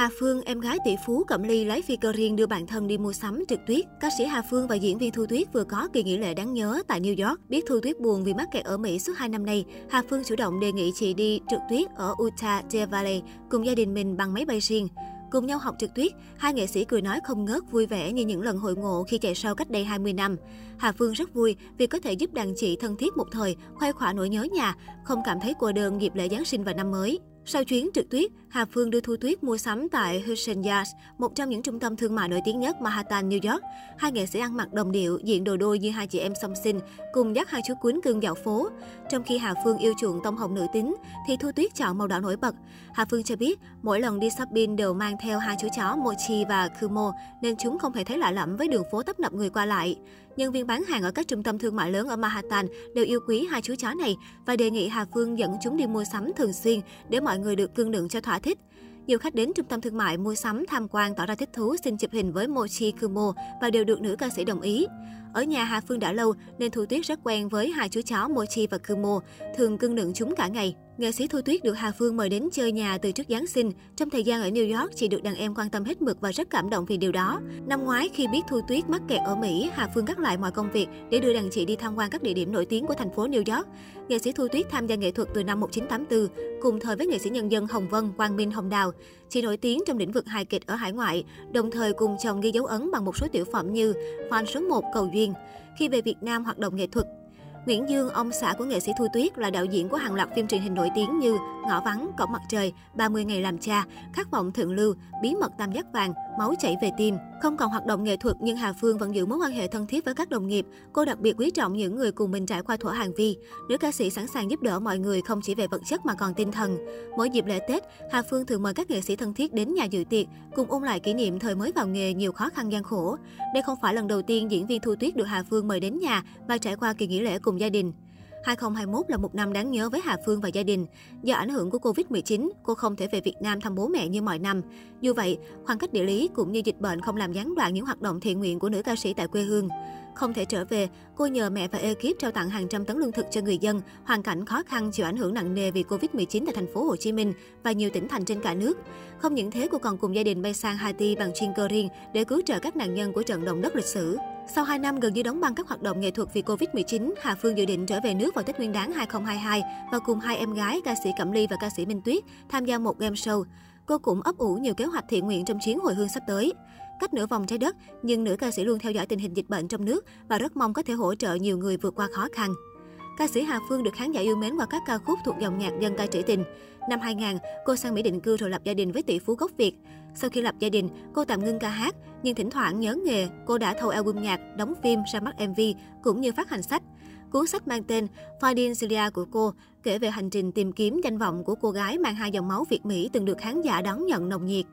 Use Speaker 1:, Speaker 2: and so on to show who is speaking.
Speaker 1: Hà Phương, em gái tỷ phú Cẩm Ly lái phi cơ riêng đưa bạn thân đi mua sắm trượt tuyết. Ca sĩ Hà Phương và diễn viên Thu Tuyết vừa có kỳ nghỉ lễ đáng nhớ tại New York. Biết Thu Tuyết buồn vì mắc kẹt ở Mỹ suốt 2 năm nay, Hà Phương chủ động đề nghị chị đi trượt tuyết ở Utah Deer Valley cùng gia đình mình bằng máy bay riêng. Cùng nhau học trực tuyết, hai nghệ sĩ cười nói không ngớt vui vẻ như những lần hội ngộ khi chạy sau cách đây 20 năm. Hà Phương rất vui vì có thể giúp đàn chị thân thiết một thời, khoe khỏa nỗi nhớ nhà, không cảm thấy cô đơn dịp lễ Giáng sinh và năm mới. Sau chuyến trượt tuyết, Hà Phương đưa Thu Tuyết mua sắm tại Hudson Yards, một trong những trung tâm thương mại nổi tiếng nhất Manhattan, New York. Hai nghệ sĩ ăn mặc đồng điệu, diện đồ đôi như hai chị em song sinh, cùng dắt hai chú cuốn cưng dạo phố. Trong khi Hà Phương yêu chuộng tông hồng nữ tính, thì Thu Tuyết chọn màu đỏ nổi bật. Hà Phương cho biết, mỗi lần đi shopping đều mang theo hai chú chó Mochi và Kumo, nên chúng không hề thấy lạ lẫm với đường phố tấp nập người qua lại. Nhân viên bán hàng ở các trung tâm thương mại lớn ở Manhattan đều yêu quý hai chú chó này và đề nghị Hà Phương dẫn chúng đi mua sắm thường xuyên để mọi người được cưng đựng cho thỏa thích. Nhiều khách đến trung tâm thương mại mua sắm tham quan, tỏ ra thích thú, xin chụp hình với Mochi Kumo và đều được nữ ca sĩ đồng ý. Ở nhà Hà Phương đã lâu nên Thu Tuyết rất quen với hai chú chó Mochi và Kumo, thường cưng nựng chúng cả ngày. Nghệ sĩ Thu Tuyết được Hà Phương mời đến chơi nhà từ trước Giáng sinh. Trong thời gian ở New York, chị được đàn em quan tâm hết mực và rất cảm động vì điều đó. Năm ngoái, khi biết Thu Tuyết mắc kẹt ở Mỹ, Hà Phương gắt lại mọi công việc để đưa đàn chị đi tham quan các địa điểm nổi tiếng của thành phố New York. Nghệ sĩ Thu Tuyết tham gia nghệ thuật từ năm 1984, cùng thời với nghệ sĩ nhân dân Hồng Vân, Quang Minh, Hồng Đào. Chị nổi tiếng trong lĩnh vực hài kịch ở hải ngoại, đồng thời cùng chồng ghi dấu ấn bằng một số tiểu phẩm như Fan số 1 Cầu Duyên. Khi về Việt Nam hoạt động nghệ thuật, Nguyễn Dương, ông xã của nghệ sĩ Thu Tuyết, là đạo diễn của hàng loạt phim truyền hình nổi tiếng như Ngõ vắng, Cổng mặt trời, 30 ngày làm cha, Khát vọng thượng lưu, Bí mật tam giác vàng, Máu chảy về tim. Không còn hoạt động nghệ thuật nhưng Hà Phương vẫn giữ mối quan hệ thân thiết với các đồng nghiệp. Cô đặc biệt quý trọng những người cùng mình trải qua thuở hàng vi. Nữ ca sĩ sẵn sàng giúp đỡ mọi người không chỉ về vật chất mà còn tinh thần. Mỗi dịp lễ Tết, Hà Phương thường mời các nghệ sĩ thân thiết đến nhà dự tiệc, cùng ôn lại kỷ niệm thời mới vào nghề nhiều khó khăn gian khổ. Đây không phải lần đầu tiên diễn viên Thu Tuyết được Hà Phương mời đến nhà và trải qua kỳ nghỉ lễ cùng gia đình. 2021 là một năm đáng nhớ với Hà Phương và gia đình. Do ảnh hưởng của Covid-19, cô không thể về Việt Nam thăm bố mẹ như mọi năm. Dù vậy, khoảng cách địa lý cũng như dịch bệnh không làm gián đoạn những hoạt động thiện nguyện của nữ ca sĩ tại quê hương. Không thể trở về, cô nhờ mẹ và ekip trao tặng hàng trăm tấn lương thực cho người dân, hoàn cảnh khó khăn chịu ảnh hưởng nặng nề vì Covid-19 tại thành phố Hồ Chí Minh và nhiều tỉnh thành trên cả nước. Không những thế, cô còn cùng gia đình bay sang Haiti bằng chuyên cơ riêng để cứu trợ các nạn nhân của trận động đất lịch sử. Sau 2 năm gần như đóng băng các hoạt động nghệ thuật vì Covid-19, Hà Phương dự định trở về nước vào Tết Nguyên đán 2022 và cùng hai em gái ca sĩ Cẩm Ly và ca sĩ Minh Tuyết tham gia một game show. Cô cũng ấp ủ nhiều kế hoạch thiện nguyện trong chuyến hồi hương sắp tới. Cách nửa vòng trái đất, nhưng nữ ca sĩ luôn theo dõi tình hình dịch bệnh trong nước và rất mong có thể hỗ trợ nhiều người vượt qua khó khăn. Ca sĩ Hà Phương được khán giả yêu mến qua các ca khúc thuộc dòng nhạc dân ca trữ tình. Năm 2000, cô sang Mỹ định cư rồi lập gia đình với tỷ phú gốc Việt. Sau khi lập gia đình, cô tạm ngưng ca hát, nhưng thỉnh thoảng nhớ nghề, cô đã thâu album nhạc, đóng phim, ra mắt MV, cũng như phát hành sách. Cuốn sách mang tên Finding Celia của cô kể về hành trình tìm kiếm danh vọng của cô gái mang hai dòng máu Việt Mỹ từng được khán giả đón nhận nồng nhiệt.